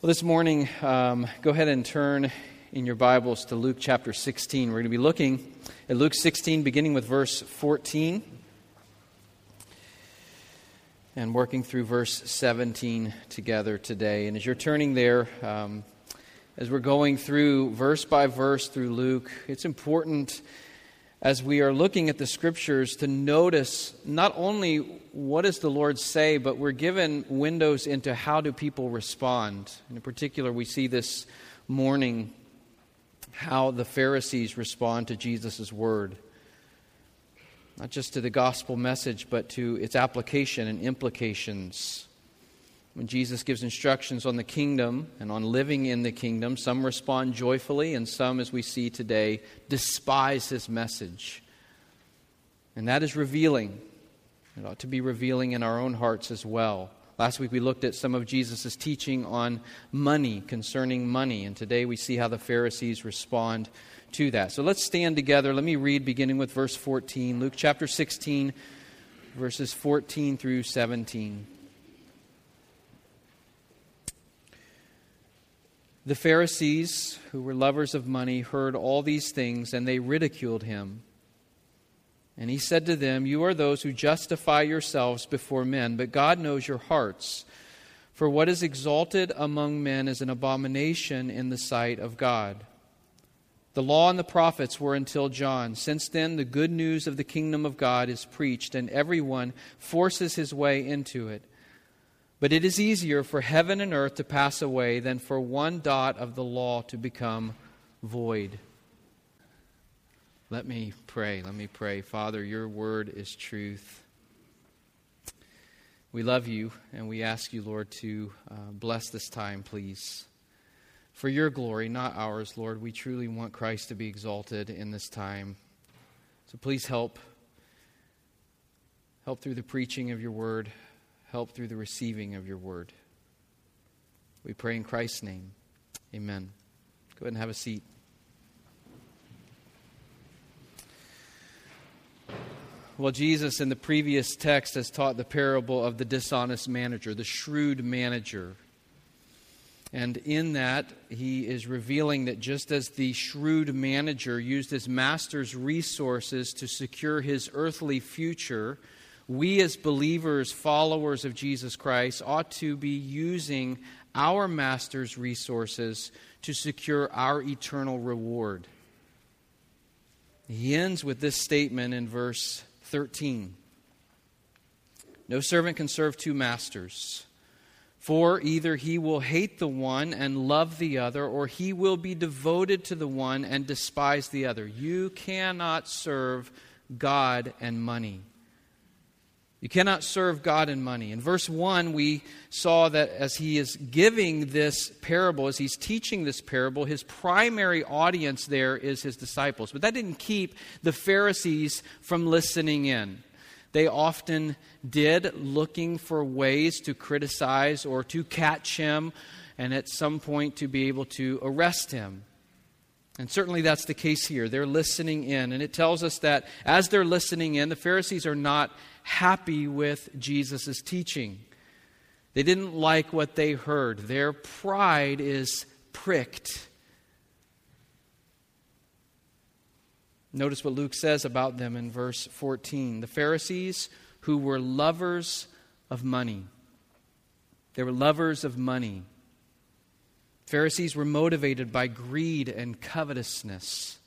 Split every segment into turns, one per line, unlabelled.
Well, this morning, um, go ahead and turn in your Bibles to Luke chapter 16. We're going to be looking at Luke 16, beginning with verse 14 and working through verse 17 together today. And as you're turning there, um, as we're going through verse by verse through Luke, it's important as we are looking at the scriptures to notice not only what does the Lord say, but we're given windows into how do people respond. And in particular, we see this morning how the Pharisees respond to Jesus' word. Not just to the gospel message, but to its application and implications. When Jesus gives instructions on the kingdom and on living in the kingdom, some respond joyfully, and some, as we see today, despise his message. And that is revealing. It ought to be revealing in our own hearts as well. Last week we looked at some of Jesus' teaching on money, concerning money, and today we see how the Pharisees respond to that. So let's stand together. Let me read beginning with verse 14, Luke chapter 16, verses 14 through 17. The Pharisees, who were lovers of money, heard all these things, and they ridiculed him. And he said to them, You are those who justify yourselves before men, but God knows your hearts. For what is exalted among men is an abomination in the sight of God. The law and the prophets were until John. Since then, the good news of the kingdom of God is preached, and everyone forces his way into it. But it is easier for heaven and earth to pass away than for one dot of the law to become void. Let me pray. Let me pray. Father, your word is truth. We love you, and we ask you, Lord, to uh, bless this time, please. For your glory, not ours, Lord. We truly want Christ to be exalted in this time. So please help. Help through the preaching of your word help through the receiving of your word. We pray in Christ's name. Amen. Go ahead and have a seat. Well, Jesus in the previous text has taught the parable of the dishonest manager, the shrewd manager. And in that, he is revealing that just as the shrewd manager used his master's resources to secure his earthly future, we as believers, followers of Jesus Christ, ought to be using our Master's resources to secure our eternal reward. He ends with this statement in verse 13 No servant can serve two masters. For either he will hate the one and love the other, or he will be devoted to the one and despise the other. You cannot serve God and money. You cannot serve God and money. In verse 1, we saw that as he is giving this parable, as he's teaching this parable, his primary audience there is his disciples. But that didn't keep the Pharisees from listening in. They often did, looking for ways to criticize or to catch him, and at some point to be able to arrest him. And certainly that's the case here. They're listening in. And it tells us that as they're listening in, the Pharisees are not happy with Jesus' teaching. They didn't like what they heard. Their pride is pricked. Notice what Luke says about them in verse 14. The Pharisees who were lovers of money. They were lovers of money. Pharisees were motivated by greed and covetousness.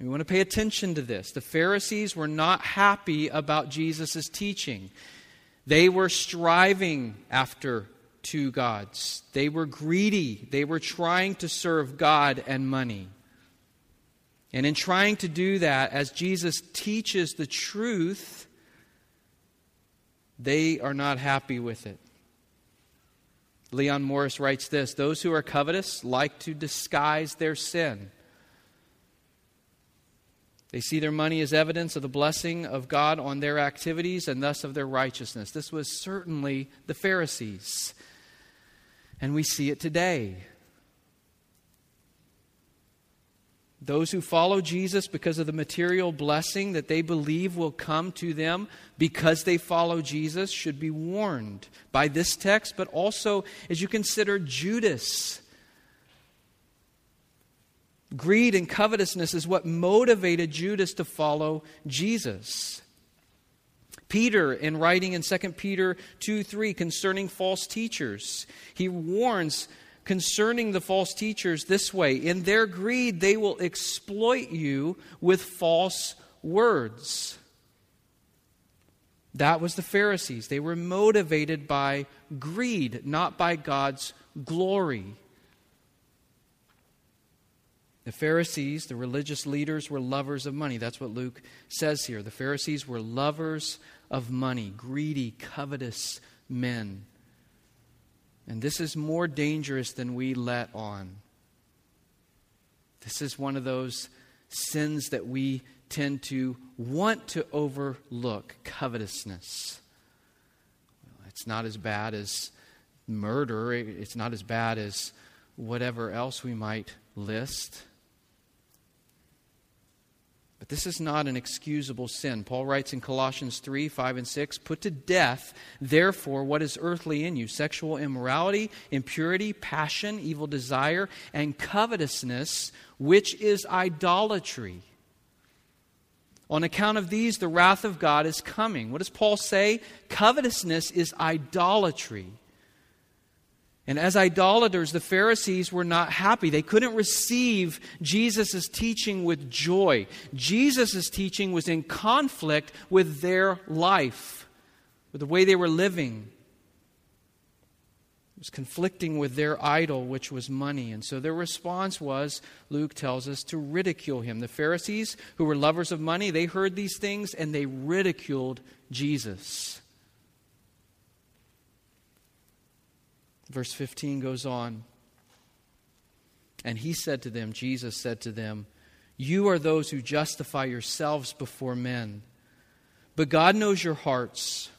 We want to pay attention to this. The Pharisees were not happy about Jesus' teaching. They were striving after two gods. They were greedy. They were trying to serve God and money. And in trying to do that, as Jesus teaches the truth, they are not happy with it. Leon Morris writes this Those who are covetous like to disguise their sin. They see their money as evidence of the blessing of God on their activities and thus of their righteousness. This was certainly the Pharisees. And we see it today. Those who follow Jesus because of the material blessing that they believe will come to them because they follow Jesus should be warned by this text, but also as you consider Judas. Greed and covetousness is what motivated Judas to follow Jesus. Peter, in writing in 2 Peter 2 3 concerning false teachers, he warns concerning the false teachers this way In their greed, they will exploit you with false words. That was the Pharisees. They were motivated by greed, not by God's glory. The Pharisees, the religious leaders, were lovers of money. That's what Luke says here. The Pharisees were lovers of money, greedy, covetous men. And this is more dangerous than we let on. This is one of those sins that we tend to want to overlook covetousness. It's not as bad as murder, it's not as bad as whatever else we might list. But this is not an excusable sin. Paul writes in Colossians 3 5 and 6 Put to death, therefore, what is earthly in you sexual immorality, impurity, passion, evil desire, and covetousness, which is idolatry. On account of these, the wrath of God is coming. What does Paul say? Covetousness is idolatry. And as idolaters, the Pharisees were not happy. They couldn't receive Jesus' teaching with joy. Jesus' teaching was in conflict with their life, with the way they were living. It was conflicting with their idol, which was money. And so their response was, Luke tells us, to ridicule him. The Pharisees, who were lovers of money, they heard these things and they ridiculed Jesus. Verse 15 goes on. And he said to them, Jesus said to them, You are those who justify yourselves before men. But God knows your hearts.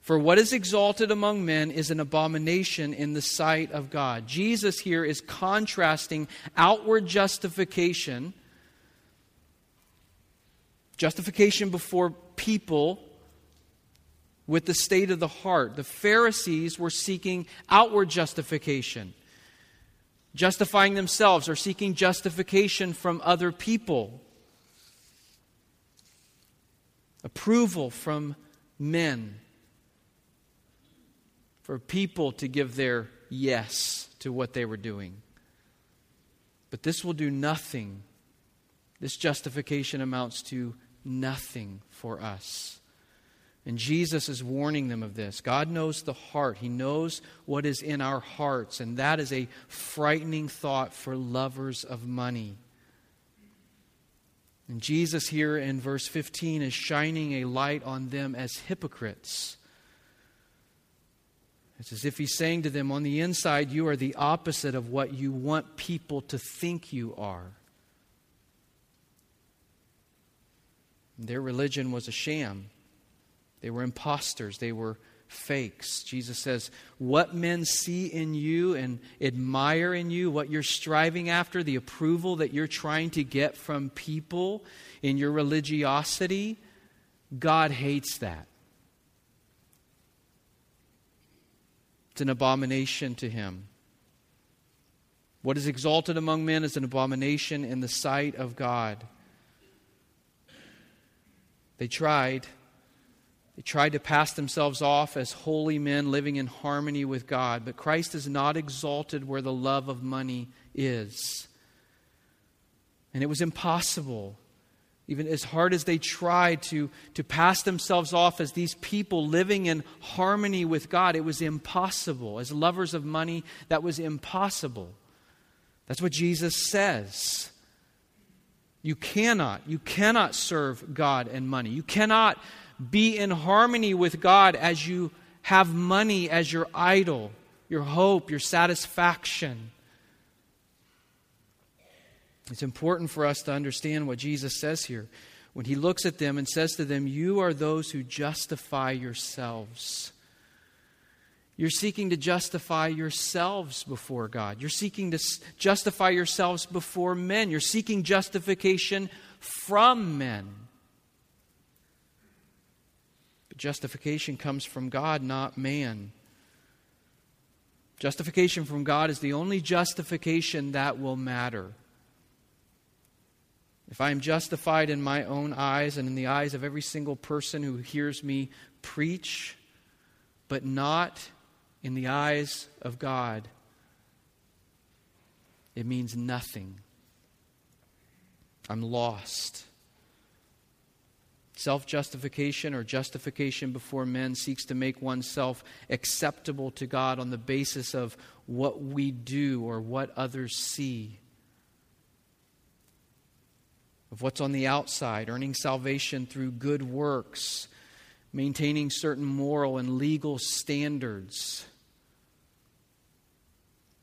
For what is exalted among men is an abomination in the sight of God. Jesus here is contrasting outward justification, justification before people, with the state of the heart. The Pharisees were seeking outward justification, justifying themselves or seeking justification from other people, approval from men, for people to give their yes to what they were doing. But this will do nothing. This justification amounts to nothing for us. And Jesus is warning them of this. God knows the heart, He knows what is in our hearts, and that is a frightening thought for lovers of money. And Jesus, here in verse 15, is shining a light on them as hypocrites. It's as if He's saying to them, on the inside, you are the opposite of what you want people to think you are. Their religion was a sham. They were imposters, they were fakes. Jesus says, What men see in you and admire in you, what you're striving after, the approval that you're trying to get from people in your religiosity, God hates that. It's an abomination to him. What is exalted among men is an abomination in the sight of God. They tried they tried to pass themselves off as holy men living in harmony with God, but Christ is not exalted where the love of money is. And it was impossible, even as hard as they tried to, to pass themselves off as these people living in harmony with God, it was impossible. As lovers of money, that was impossible. That's what Jesus says. You cannot, you cannot serve God and money. You cannot be in harmony with God as you have money as your idol, your hope, your satisfaction. It's important for us to understand what Jesus says here when he looks at them and says to them, You are those who justify yourselves. You're seeking to justify yourselves before God. You're seeking to justify yourselves before men. You're seeking justification from men. Justification comes from God, not man. Justification from God is the only justification that will matter. If I am justified in my own eyes and in the eyes of every single person who hears me preach, but not in the eyes of God, it means nothing. I'm lost. Self justification or justification before men seeks to make oneself acceptable to God on the basis of what we do or what others see. Of what's on the outside, earning salvation through good works, maintaining certain moral and legal standards,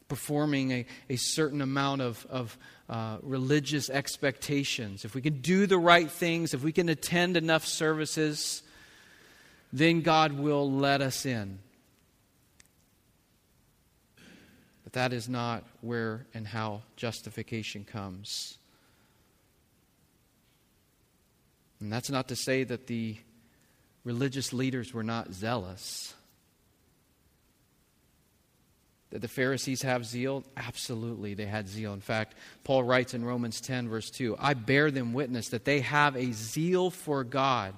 performing a, a certain amount of, of uh, religious expectations, if we can do the right things, if we can attend enough services, then God will let us in. But that is not where and how justification comes. And that's not to say that the religious leaders were not zealous. The Pharisees have zeal? Absolutely, they had zeal. In fact, Paul writes in Romans 10, verse 2 I bear them witness that they have a zeal for God,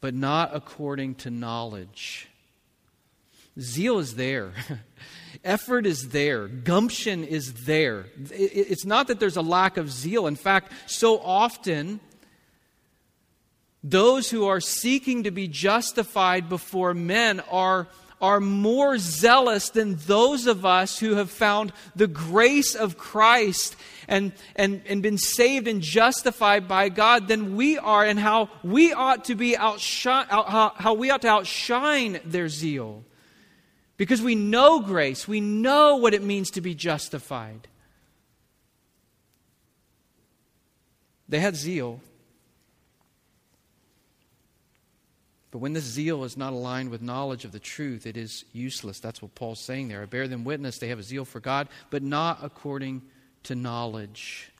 but not according to knowledge. Zeal is there. Effort is there. Gumption is there. It's not that there's a lack of zeal. In fact, so often, those who are seeking to be justified before men are are more zealous than those of us who have found the grace of Christ and, and, and been saved and justified by God than we are, and how we ought to be outshine, how, how we ought to outshine their zeal. Because we know grace, we know what it means to be justified. They had zeal, But when this zeal is not aligned with knowledge of the truth, it is useless. That's what Paul's saying there. I bear them witness they have a zeal for God, but not according to knowledge.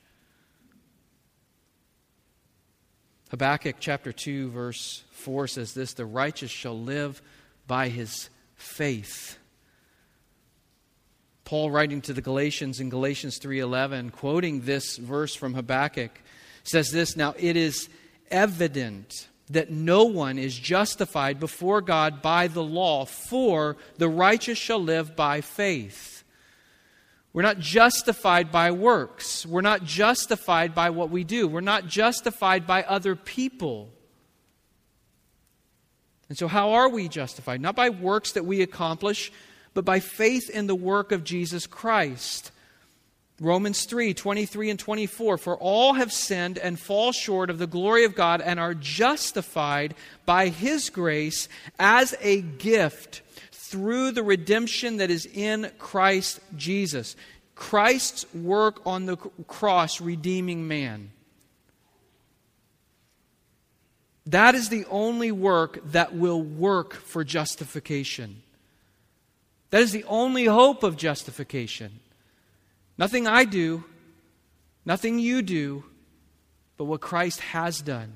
Habakkuk chapter 2, verse 4 says this The righteous shall live by his faith. Paul writing to the Galatians in Galatians 3:11 quoting this verse from Habakkuk says this now it is evident that no one is justified before God by the law, for the righteous shall live by faith. We're not justified by works. We're not justified by what we do. We're not justified by other people. And so, how are we justified? Not by works that we accomplish, but by faith in the work of Jesus Christ. Romans 3 23 and 24. For all have sinned and fall short of the glory of God and are justified by his grace as a gift through the redemption that is in Christ Jesus. Christ's work on the cross redeeming man. That is the only work that will work for justification. That is the only hope of justification. Nothing I do, nothing you do, but what Christ has done.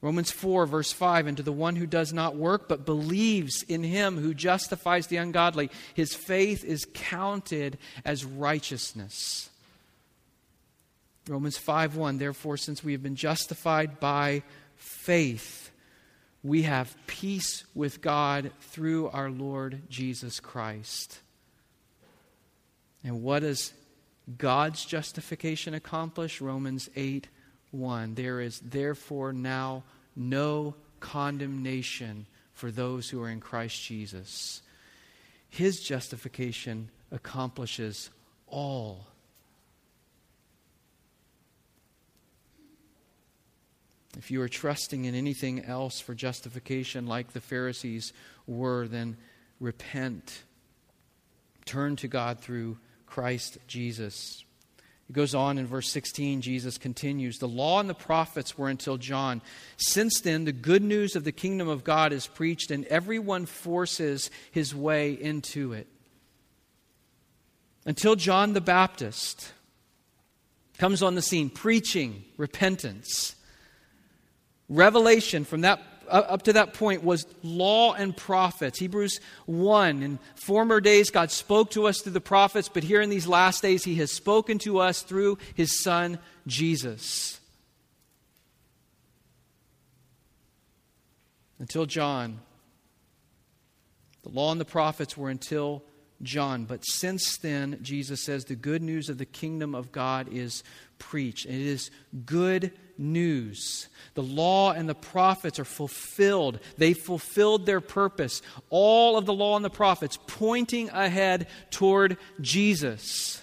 Romans 4, verse 5 And to the one who does not work, but believes in him who justifies the ungodly, his faith is counted as righteousness. Romans 5 1 Therefore, since we have been justified by faith, we have peace with God through our Lord Jesus Christ. And what does God's justification accomplish? Romans 8 1. There is therefore now no condemnation for those who are in Christ Jesus. His justification accomplishes all. If you are trusting in anything else for justification like the Pharisees were, then repent. Turn to God through Christ Jesus. It goes on in verse 16, Jesus continues The law and the prophets were until John. Since then, the good news of the kingdom of God is preached, and everyone forces his way into it. Until John the Baptist comes on the scene preaching repentance. Revelation from that up to that point was law and prophets. Hebrews 1. In former days, God spoke to us through the prophets, but here in these last days, He has spoken to us through His Son, Jesus. Until John, the law and the prophets were until John. But since then, Jesus says the good news of the kingdom of God is preached. It is good news. The law and the prophets are fulfilled. They fulfilled their purpose. All of the law and the prophets pointing ahead toward Jesus.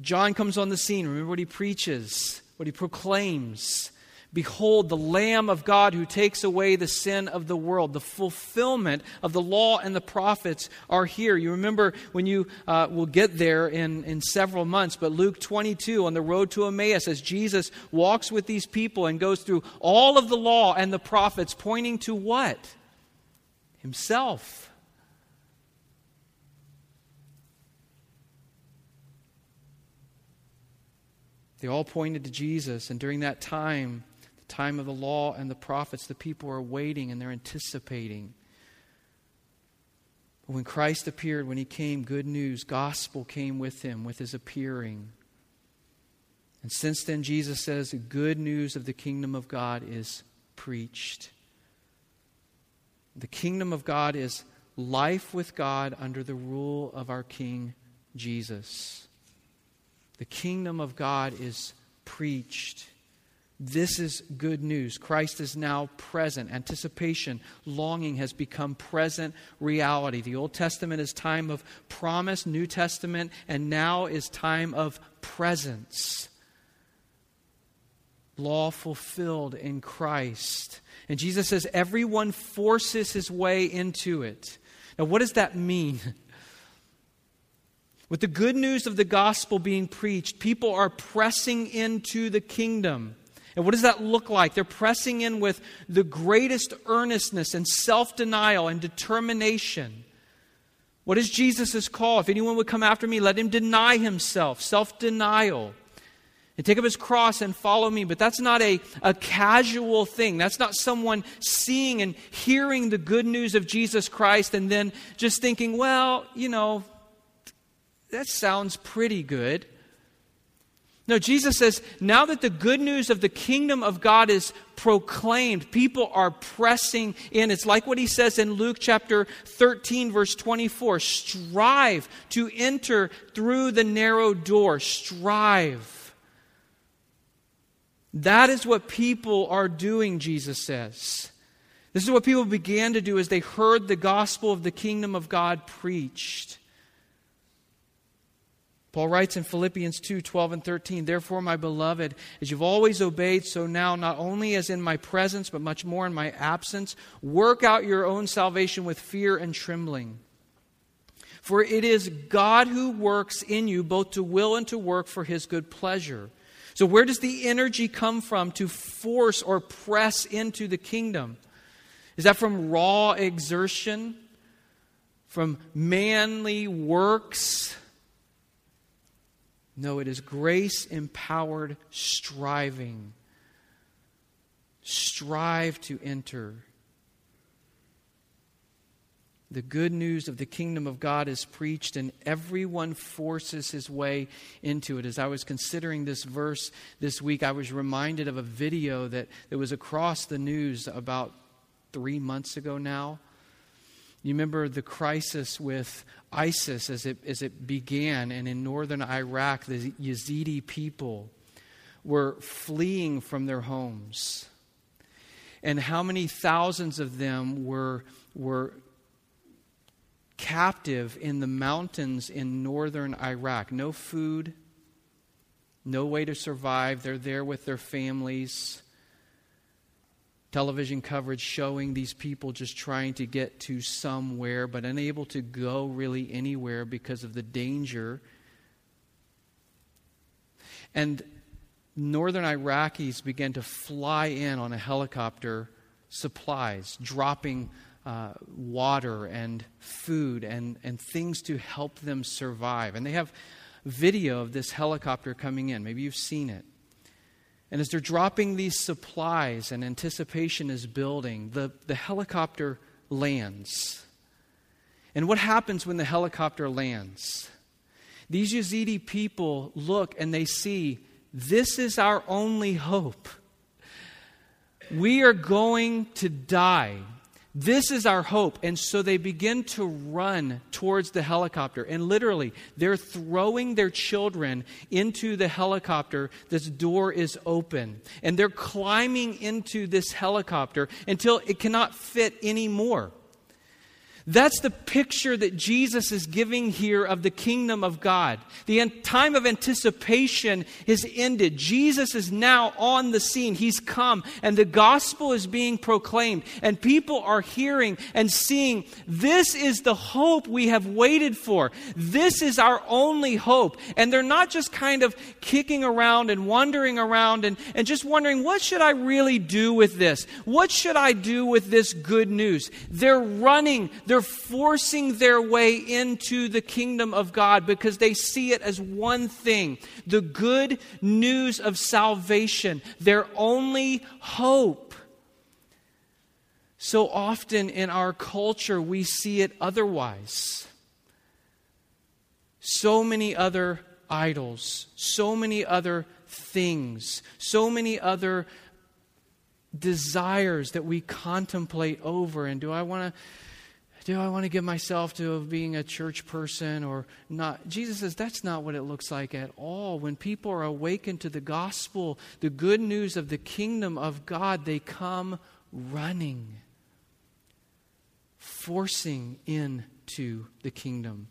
John comes on the scene. Remember what he preaches, what he proclaims. Behold, the Lamb of God who takes away the sin of the world. The fulfillment of the law and the prophets are here. You remember when you uh, will get there in, in several months, but Luke 22 on the road to Emmaus, as Jesus walks with these people and goes through all of the law and the prophets, pointing to what? Himself. They all pointed to Jesus, and during that time, time of the law and the prophets, the people are waiting and they're anticipating. When Christ appeared, when he came, good news, gospel came with him, with his appearing. And since then, Jesus says the good news of the kingdom of God is preached. The kingdom of God is life with God under the rule of our King Jesus. The kingdom of God is preached. This is good news. Christ is now present. Anticipation, longing has become present reality. The Old Testament is time of promise, New Testament, and now is time of presence. Law fulfilled in Christ. And Jesus says everyone forces his way into it. Now, what does that mean? With the good news of the gospel being preached, people are pressing into the kingdom. And what does that look like? They're pressing in with the greatest earnestness and self denial and determination. What is Jesus' call? If anyone would come after me, let him deny himself, self denial. And take up his cross and follow me. But that's not a, a casual thing. That's not someone seeing and hearing the good news of Jesus Christ and then just thinking, well, you know, that sounds pretty good. No, Jesus says, now that the good news of the kingdom of God is proclaimed, people are pressing in. It's like what he says in Luke chapter 13, verse 24 strive to enter through the narrow door. Strive. That is what people are doing, Jesus says. This is what people began to do as they heard the gospel of the kingdom of God preached. Paul writes in Philippians 2 12 and 13, Therefore, my beloved, as you've always obeyed, so now, not only as in my presence, but much more in my absence, work out your own salvation with fear and trembling. For it is God who works in you both to will and to work for his good pleasure. So, where does the energy come from to force or press into the kingdom? Is that from raw exertion? From manly works? No, it is grace empowered striving. Strive to enter. The good news of the kingdom of God is preached, and everyone forces his way into it. As I was considering this verse this week, I was reminded of a video that, that was across the news about three months ago now you remember the crisis with ISIS as it, as it began, and in northern Iraq, the Yazidi people were fleeing from their homes. And how many thousands of them were, were captive in the mountains in northern Iraq? No food, no way to survive. They're there with their families television coverage showing these people just trying to get to somewhere but unable to go really anywhere because of the danger And northern Iraqis began to fly in on a helicopter supplies, dropping uh, water and food and, and things to help them survive. And they have video of this helicopter coming in. Maybe you've seen it. And as they're dropping these supplies and anticipation is building, the, the helicopter lands. And what happens when the helicopter lands? These Yazidi people look and they see this is our only hope. We are going to die. This is our hope. And so they begin to run towards the helicopter. And literally, they're throwing their children into the helicopter. This door is open. And they're climbing into this helicopter until it cannot fit anymore. That's the picture that Jesus is giving here of the kingdom of God. The time of anticipation is ended. Jesus is now on the scene. He's come, and the gospel is being proclaimed, and people are hearing and seeing this is the hope we have waited for. This is our only hope. And they're not just kind of kicking around and wandering around and, and just wondering, what should I really do with this? What should I do with this good news? They're running. They're they're forcing their way into the kingdom of God because they see it as one thing the good news of salvation, their only hope. So often in our culture, we see it otherwise. So many other idols, so many other things, so many other desires that we contemplate over. And do I want to do I want to give myself to being a church person or not? Jesus says that's not what it looks like at all. When people are awakened to the gospel, the good news of the kingdom of God, they come running, forcing into the kingdom,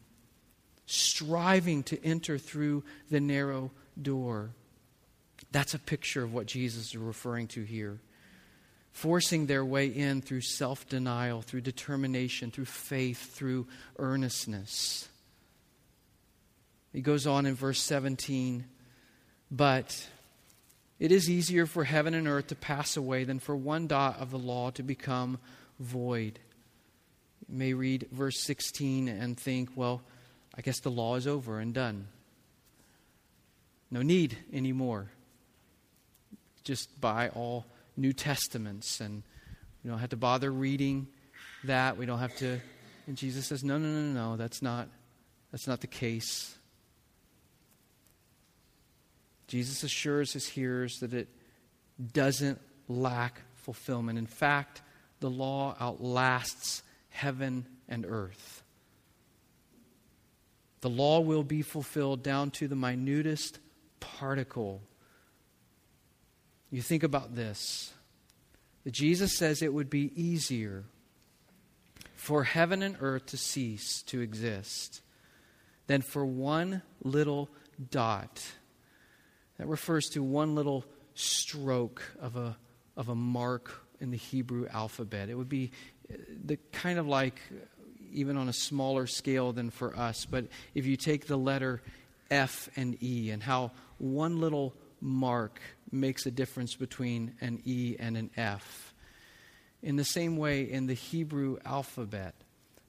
striving to enter through the narrow door. That's a picture of what Jesus is referring to here forcing their way in through self denial, through determination, through faith, through earnestness. He goes on in verse 17, but it is easier for heaven and earth to pass away than for one dot of the law to become void. You may read verse 16 and think, well, I guess the law is over and done. No need anymore. Just buy all New Testaments, and we don't have to bother reading that. We don't have to. And Jesus says, no, no, no, no, that's not, that's not the case. Jesus assures his hearers that it doesn't lack fulfillment. In fact, the law outlasts heaven and earth. The law will be fulfilled down to the minutest particle you think about this that Jesus says it would be easier for heaven and earth to cease to exist than for one little dot. That refers to one little stroke of a, of a mark in the Hebrew alphabet. It would be uh, the kind of like, even on a smaller scale than for us, but if you take the letter F and E and how one little mark makes a difference between an E and an F. In the same way, in the Hebrew alphabet,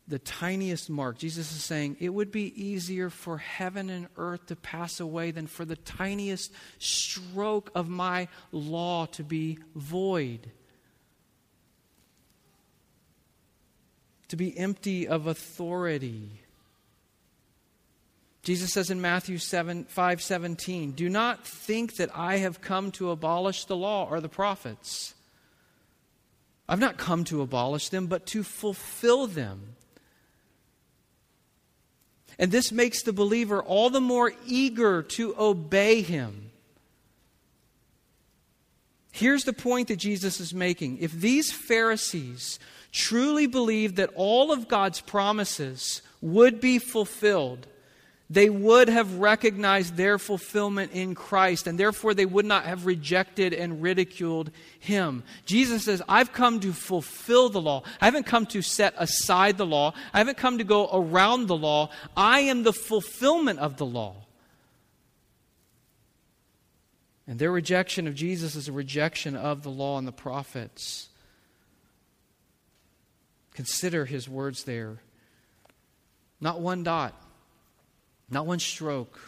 the tiniest mark, Jesus is saying it would be easier for heaven and earth to pass away than for the tiniest stroke of my law to be void. To be empty of authority. Jesus says in Matthew 7, 5 17, Do not think that I have come to abolish the law or the prophets. I've not come to abolish them, but to fulfill them. And this makes the believer all the more eager to obey him. Here's the point that Jesus is making. If these Pharisees truly believed that all of God's promises would be fulfilled, they would have recognized their fulfillment in Christ, and therefore they would not have rejected and ridiculed him. Jesus says, I've come to fulfill the law. I haven't come to set aside the law. I haven't come to go around the law. I am the fulfillment of the law. And their rejection of Jesus is a rejection of the law and the prophets. Consider his words there. Not one dot, not one stroke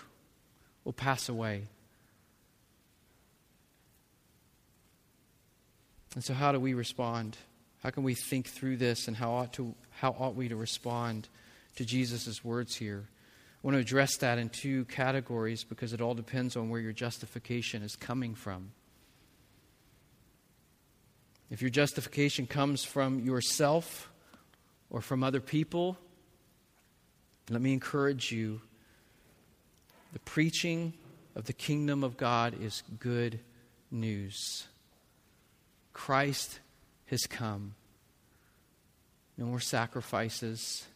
will pass away. And so, how do we respond? How can we think through this, and how ought, to, how ought we to respond to Jesus' words here? I want to address that in two categories because it all depends on where your justification is coming from. If your justification comes from yourself or from other people, let me encourage you the preaching of the kingdom of God is good news. Christ has come. No more sacrifices.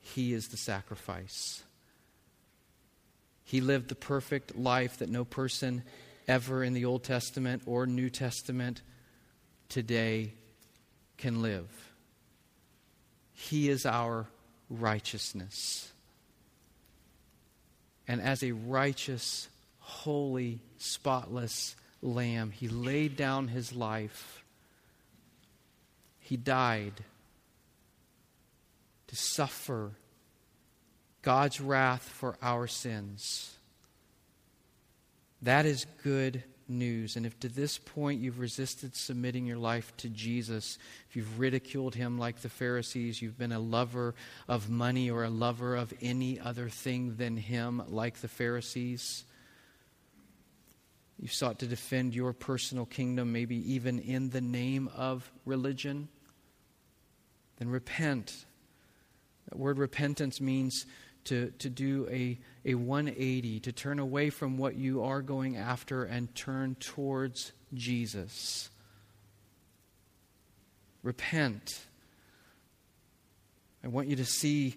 He is the sacrifice. He lived the perfect life that no person ever in the Old Testament or New Testament today can live. He is our righteousness. And as a righteous, holy, spotless lamb, he laid down his life. He died to suffer God's wrath for our sins. That is good news. And if to this point you've resisted submitting your life to Jesus, if you've ridiculed him like the Pharisees, you've been a lover of money or a lover of any other thing than him like the Pharisees, you've sought to defend your personal kingdom, maybe even in the name of religion, then repent. That word repentance means to, to do a, a 180, to turn away from what you are going after and turn towards Jesus. Repent. I want you to see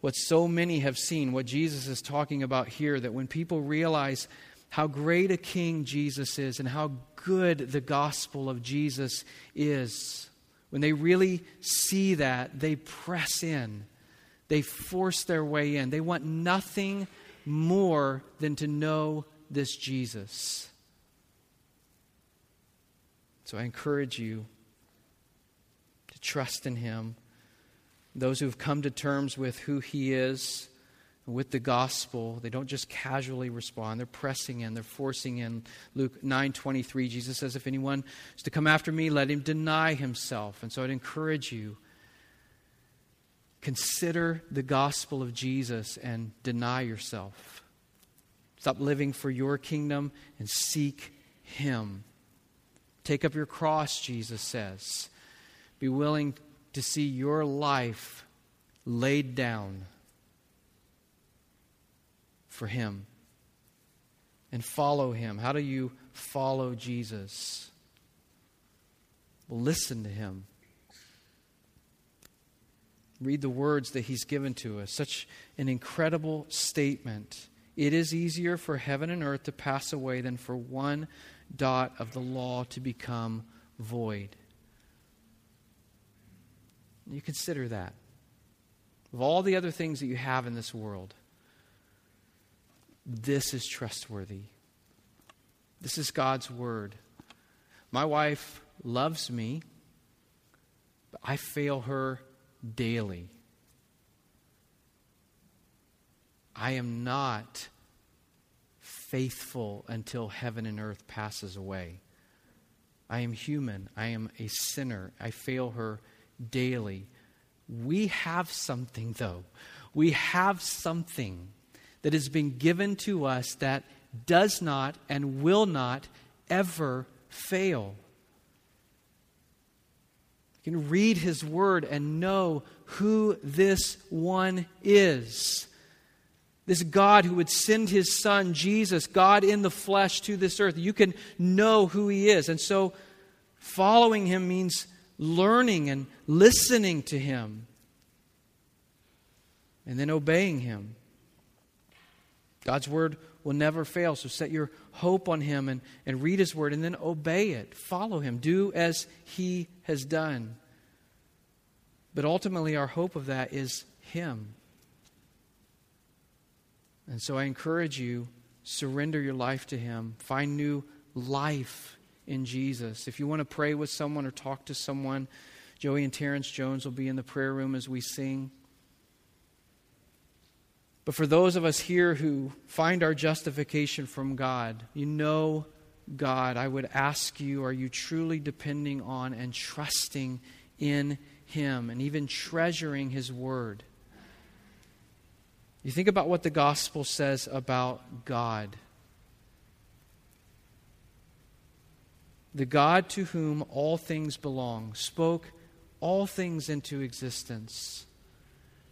what so many have seen, what Jesus is talking about here, that when people realize how great a king Jesus is and how good the gospel of Jesus is, when they really see that, they press in they force their way in. They want nothing more than to know this Jesus. So I encourage you to trust in him. Those who have come to terms with who he is, with the gospel, they don't just casually respond. They're pressing in, they're forcing in. Luke 9:23 Jesus says if anyone is to come after me, let him deny himself. And so I'd encourage you Consider the gospel of Jesus and deny yourself. Stop living for your kingdom and seek Him. Take up your cross, Jesus says. Be willing to see your life laid down for Him and follow Him. How do you follow Jesus? Well, listen to Him read the words that he's given to us. Such an incredible statement. It is easier for heaven and earth to pass away than for one dot of the law to become void. You consider that. Of all the other things that you have in this world, this is trustworthy. This is God's word. My wife loves me, but I fail her daily. I am not faithful until heaven and earth passes away. I am human. I am a sinner. I fail her daily. We have something, though. We have something that has been given to us that does not and will not ever fail. You can read his word and know who this one is. This God who would send his son, Jesus, God in the flesh, to this earth. You can know who he is. And so, following him means learning and listening to him, and then obeying him. God's word will never fail. So set your hope on Him and, and read His Word and then obey it. Follow Him. Do as He has done. But ultimately, our hope of that is Him. And so I encourage you surrender your life to Him. Find new life in Jesus. If you want to pray with someone or talk to someone, Joey and Terrence Jones will be in the prayer room as we sing. But for those of us here who find our justification from God, you know God, I would ask you are you truly depending on and trusting in Him and even treasuring His Word? You think about what the gospel says about God. The God to whom all things belong spoke all things into existence.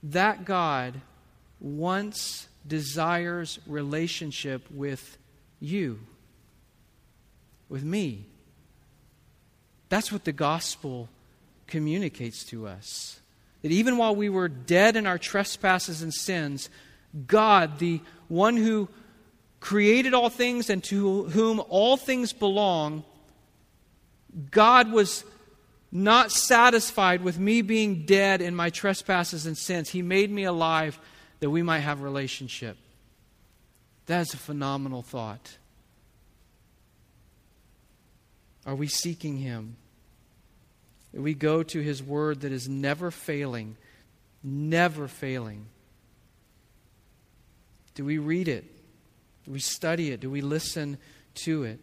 That God once desires relationship with you, with me. That's what the gospel communicates to us. That even while we were dead in our trespasses and sins, God, the one who created all things and to whom all things belong, God was not satisfied with me being dead in my trespasses and sins. He made me alive that we might have relationship. That is a phenomenal thought. Are we seeking Him? We go to His Word that is never failing, never failing. Do we read it? Do we study it? Do we listen to it?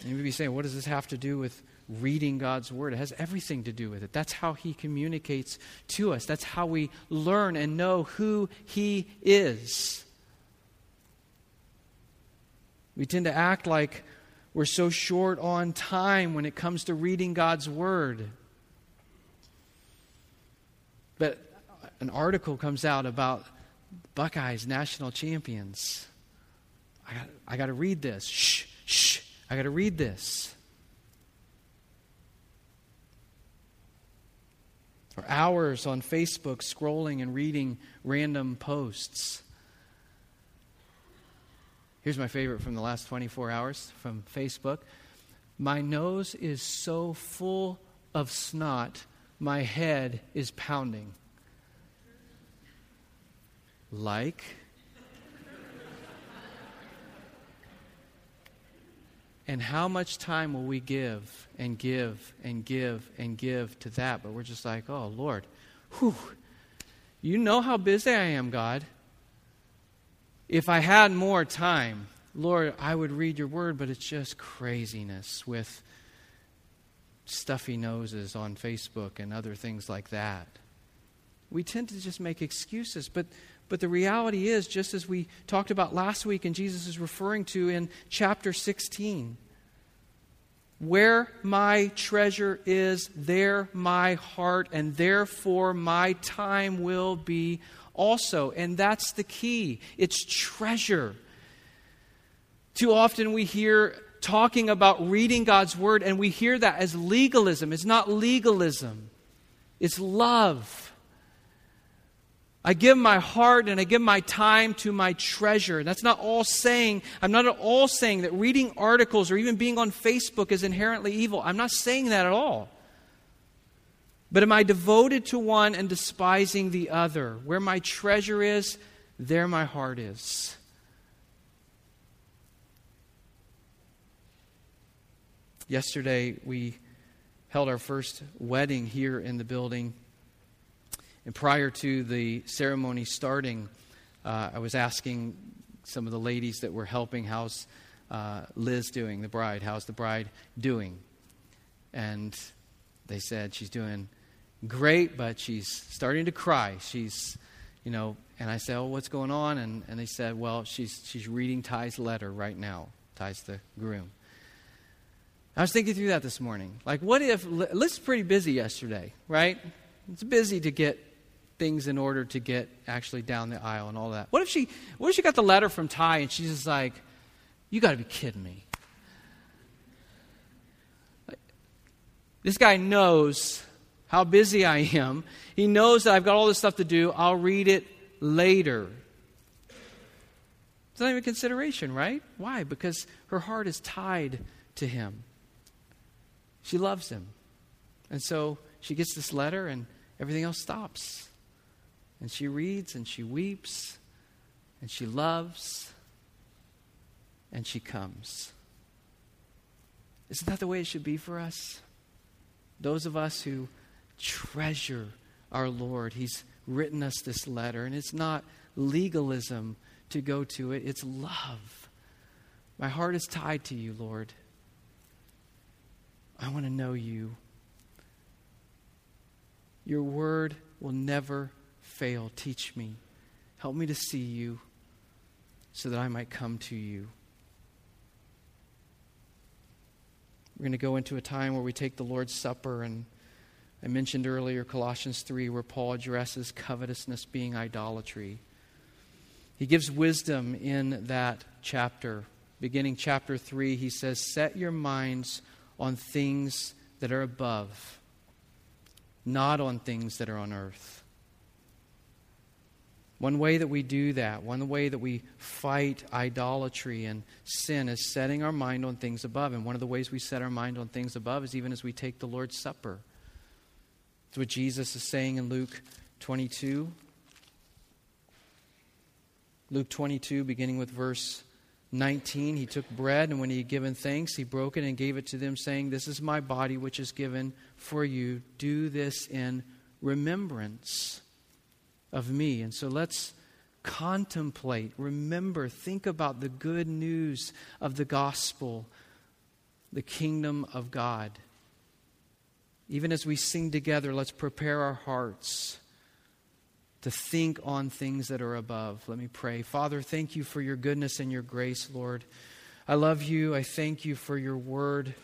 And you may be saying, what does this have to do with reading God's Word? It has everything to do with it. That's how He communicates to us, that's how we learn and know who He is. We tend to act like we're so short on time when it comes to reading God's Word. But an article comes out about Buckeyes national champions. I got, I got to read this. Shh, shh, I got to read this. Or hours on Facebook scrolling and reading random posts. Here's my favorite from the last 24 hours from Facebook. My nose is so full of snot, my head is pounding. Like? And how much time will we give and give and give and give to that? But we're just like, oh, Lord, whew, you know how busy I am, God. If I had more time, Lord, I would read your word, but it's just craziness with stuffy noses on Facebook and other things like that. We tend to just make excuses, but but the reality is, just as we talked about last week, and Jesus is referring to in chapter 16, where my treasure is, there my heart, and therefore my time will be also. And that's the key it's treasure. Too often we hear talking about reading God's word, and we hear that as legalism. It's not legalism, it's love. I give my heart and I give my time to my treasure. That's not all saying, I'm not at all saying that reading articles or even being on Facebook is inherently evil. I'm not saying that at all. But am I devoted to one and despising the other? Where my treasure is, there my heart is. Yesterday, we held our first wedding here in the building. And prior to the ceremony starting, uh, I was asking some of the ladies that were helping, how's uh, Liz doing, the bride? How's the bride doing? And they said she's doing great, but she's starting to cry. She's, you know, and I said, oh, what's going on? And, and they said, well, she's, she's reading Ty's letter right now. Ty's the groom. I was thinking through that this morning. Like, what if, Liz was pretty busy yesterday, right? It's busy to get things in order to get actually down the aisle and all that. What if she what if she got the letter from Ty and she's just like, You gotta be kidding me. This guy knows how busy I am. He knows that I've got all this stuff to do. I'll read it later. It's not even consideration, right? Why? Because her heart is tied to him. She loves him. And so she gets this letter and everything else stops. And she reads and she weeps and she loves. and she comes. Isn't that the way it should be for us? Those of us who treasure our Lord. He's written us this letter, and it's not legalism to go to it, it's love. My heart is tied to you, Lord. I want to know you. Your word will never fail. Teach me. Help me to see you so that I might come to you. We're going to go into a time where we take the Lord's Supper, and I mentioned earlier Colossians 3, where Paul addresses covetousness being idolatry. He gives wisdom in that chapter. Beginning chapter 3, he says, Set your minds on things that are above, not on things that are on earth. One way that we do that, one way that we fight idolatry and sin is setting our mind on things above. And one of the ways we set our mind on things above is even as we take the Lord's Supper. It's what Jesus is saying in Luke 22. Luke 22, beginning with verse 19, he took bread, and when he had given thanks, he broke it and gave it to them, saying, This is my body, which is given for you. Do this in remembrance of me. And so let's contemplate, remember, think about the good news of the gospel, the kingdom of God. Even as we sing together, let's prepare our hearts to think on things that are above. Let me pray. Father, thank you for your goodness and your grace, Lord. I love you. I thank you for your word.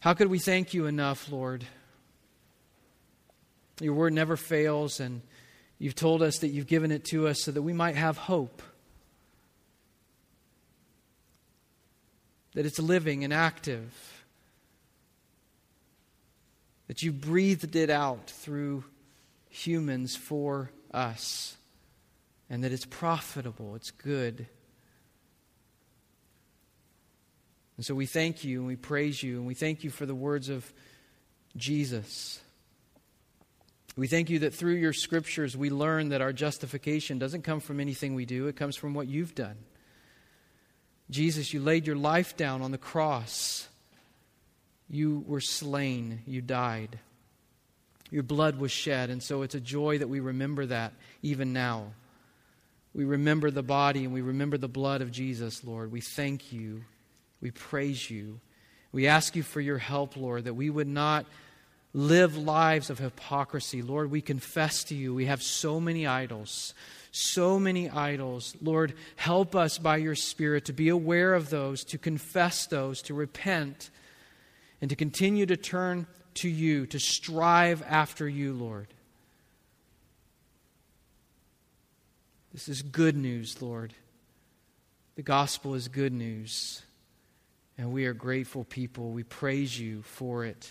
How could we thank you enough, Lord? Your word never fails, and you've told us that you've given it to us so that we might have hope. That it's living and active. That you breathed it out through humans for us. And that it's profitable, it's good. And so we thank you and we praise you and we thank you for the words of Jesus. We thank you that through your scriptures we learn that our justification doesn't come from anything we do, it comes from what you've done. Jesus, you laid your life down on the cross. You were slain, you died. Your blood was shed, and so it's a joy that we remember that even now. We remember the body and we remember the blood of Jesus, Lord. We thank you. We praise you. We ask you for your help, Lord, that we would not live lives of hypocrisy. Lord, we confess to you we have so many idols, so many idols. Lord, help us by your Spirit to be aware of those, to confess those, to repent, and to continue to turn to you, to strive after you, Lord. This is good news, Lord. The gospel is good news. And we are grateful people. We praise you for it.